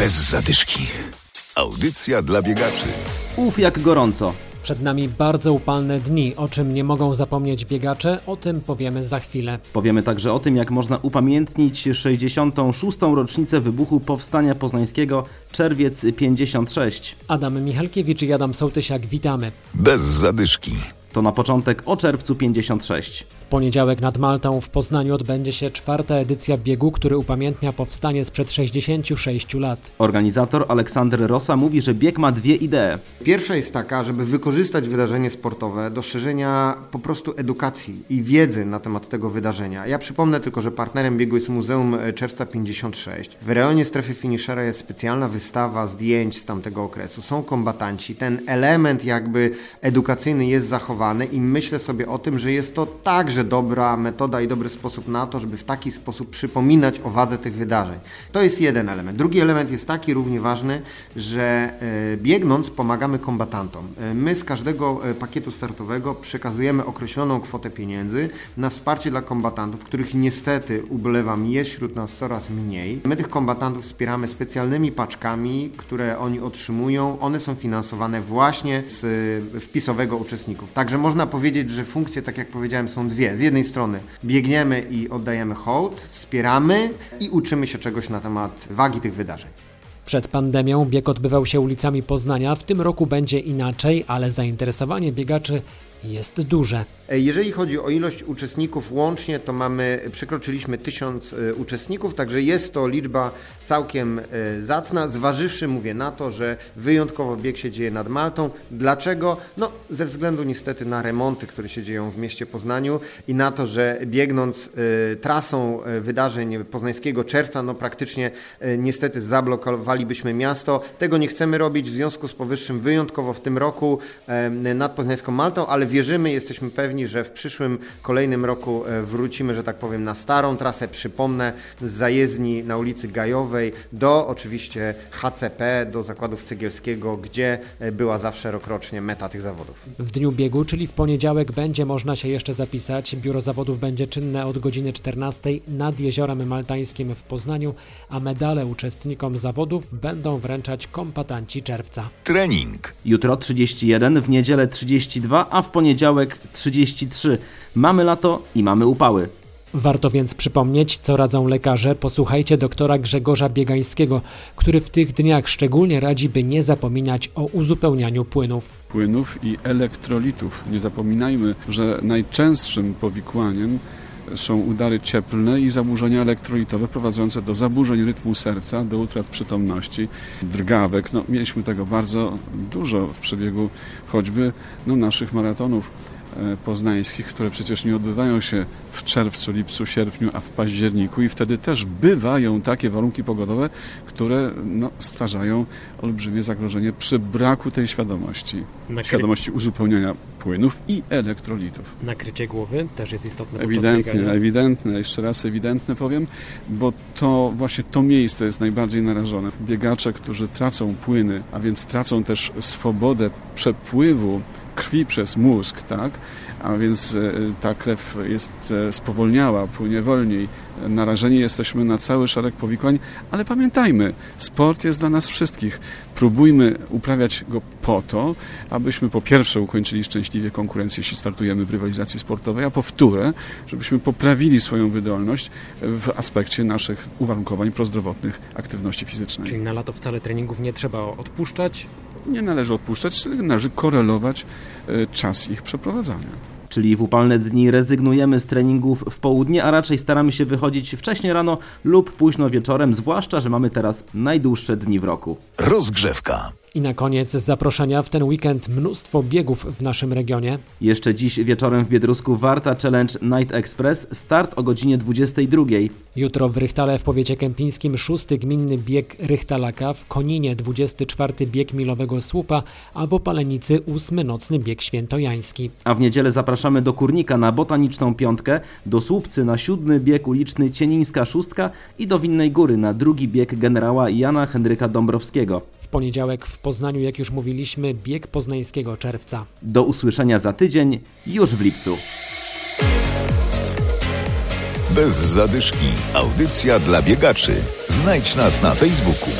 Bez zadyszki. Audycja dla biegaczy. Uf jak gorąco. Przed nami bardzo upalne dni, o czym nie mogą zapomnieć biegacze, o tym powiemy za chwilę. Powiemy także o tym, jak można upamiętnić 66. rocznicę wybuchu Powstania Poznańskiego Czerwiec 56. Adam Michalkiewicz i Adam Sołtysiak, witamy. Bez zadyszki. To na początek o czerwcu 56. W poniedziałek nad Maltą w Poznaniu odbędzie się czwarta edycja biegu, który upamiętnia powstanie sprzed 66 lat. Organizator Aleksander Rosa mówi, że bieg ma dwie idee. Pierwsza jest taka, żeby wykorzystać wydarzenie sportowe do szerzenia po prostu edukacji i wiedzy na temat tego wydarzenia. Ja przypomnę tylko, że partnerem biegu jest Muzeum Czerwca 56. W rejonie strefy finiszera jest specjalna wystawa zdjęć z tamtego okresu. Są kombatanci. Ten element jakby edukacyjny jest zachowany i myślę sobie o tym, że jest to także dobra metoda i dobry sposób na to, żeby w taki sposób przypominać o wadze tych wydarzeń. To jest jeden element. Drugi element jest taki równie ważny, że e, biegnąc pomagamy kombatantom. E, my z każdego e, pakietu startowego przekazujemy określoną kwotę pieniędzy na wsparcie dla kombatantów, których niestety, ubolewam, jest wśród nas coraz mniej. My tych kombatantów wspieramy specjalnymi paczkami, które oni otrzymują. One są finansowane właśnie z wpisowego uczestników. Także można powiedzieć, że funkcje, tak jak powiedziałem, są dwie. Z jednej strony biegniemy i oddajemy hołd, wspieramy i uczymy się czegoś na temat wagi tych wydarzeń. Przed pandemią bieg odbywał się ulicami Poznania. W tym roku będzie inaczej, ale zainteresowanie biegaczy jest duże. Jeżeli chodzi o ilość uczestników łącznie, to mamy, przekroczyliśmy tysiąc e, uczestników, także jest to liczba całkiem e, zacna, zważywszy, mówię, na to, że wyjątkowo bieg się dzieje nad Maltą. Dlaczego? No, ze względu niestety na remonty, które się dzieją w mieście Poznaniu i na to, że biegnąc trasą wydarzeń poznańskiego czerwca, no praktycznie niestety zablokowalibyśmy miasto. Tego nie chcemy robić, w związku z powyższym wyjątkowo w tym roku nad Poznańską Maltą, ale wierzymy, jesteśmy pewni, że w przyszłym, kolejnym roku e, wrócimy, że tak powiem, na starą trasę. Przypomnę, z zajezdni na ulicy Gajowej do oczywiście HCP, do zakładów Cegielskiego, gdzie e, była zawsze rokrocznie meta tych zawodów. W dniu biegu, czyli w poniedziałek, będzie można się jeszcze zapisać. Biuro zawodów będzie czynne od godziny 14 nad Jeziorem Maltańskim w Poznaniu, a medale uczestnikom zawodów będą wręczać kompatanci czerwca. Trening. Jutro 31, w niedzielę 32, a w poniedziałek 33. Mamy lato i mamy upały. Warto więc przypomnieć, co radzą lekarze. Posłuchajcie doktora Grzegorza Biegańskiego, który w tych dniach szczególnie radzi, by nie zapominać o uzupełnianiu płynów. Płynów i elektrolitów. Nie zapominajmy, że najczęstszym powikłaniem są udary cieplne i zaburzenia elektrolitowe prowadzące do zaburzeń rytmu serca, do utrat przytomności, drgawek. No, mieliśmy tego bardzo dużo w przebiegu choćby no, naszych maratonów poznańskich, które przecież nie odbywają się w czerwcu, lipcu, sierpniu, a w październiku i wtedy też bywają takie warunki pogodowe, które no, stwarzają olbrzymie zagrożenie przy braku tej świadomości. Nakry... Świadomości uzupełniania płynów i elektrolitów. Nakrycie głowy też jest istotne. Ewidentnie, ewidentne, jeszcze raz ewidentne powiem, bo to właśnie to miejsce jest najbardziej narażone. Biegacze, którzy tracą płyny, a więc tracą też swobodę przepływu krwi przez mózg, tak? a więc e, ta krew jest e, spowolniała, płynie wolniej. Narażeni jesteśmy na cały szereg powikłań, ale pamiętajmy, sport jest dla nas wszystkich. Próbujmy uprawiać go po to, abyśmy po pierwsze ukończyli szczęśliwie konkurencję, jeśli startujemy w rywalizacji sportowej, a po wtóre, żebyśmy poprawili swoją wydolność w aspekcie naszych uwarunkowań prozdrowotnych aktywności fizycznej. Czyli na lato wcale treningów nie trzeba odpuszczać, nie należy odpuszczać, należy korelować e, czas ich przeprowadzania. Czyli w upalne dni rezygnujemy z treningów w południe, a raczej staramy się wychodzić wcześnie rano lub późno wieczorem, zwłaszcza, że mamy teraz najdłuższe dni w roku. Rozgrzewka. I na koniec zaproszenia w ten weekend mnóstwo biegów w naszym regionie. Jeszcze dziś wieczorem w Biedrusku Warta Challenge Night Express, start o godzinie 22. Jutro w Rychtale w powiecie kępińskim szósty gminny bieg Rychtalaka, w Koninie 24 bieg Milowego Słupa, a w Opalenicy ósmy nocny bieg świętojański. A w niedzielę zapraszamy do Kurnika na Botaniczną Piątkę, do Słupcy na siódmy bieg uliczny Cienińska Szóstka i do Winnej Góry na drugi bieg generała Jana Henryka Dąbrowskiego. W poniedziałek w Poznaniu, jak już mówiliśmy, bieg poznańskiego czerwca. Do usłyszenia za tydzień, już w lipcu. Bez zadyszki. Audycja dla biegaczy. Znajdź nas na Facebooku.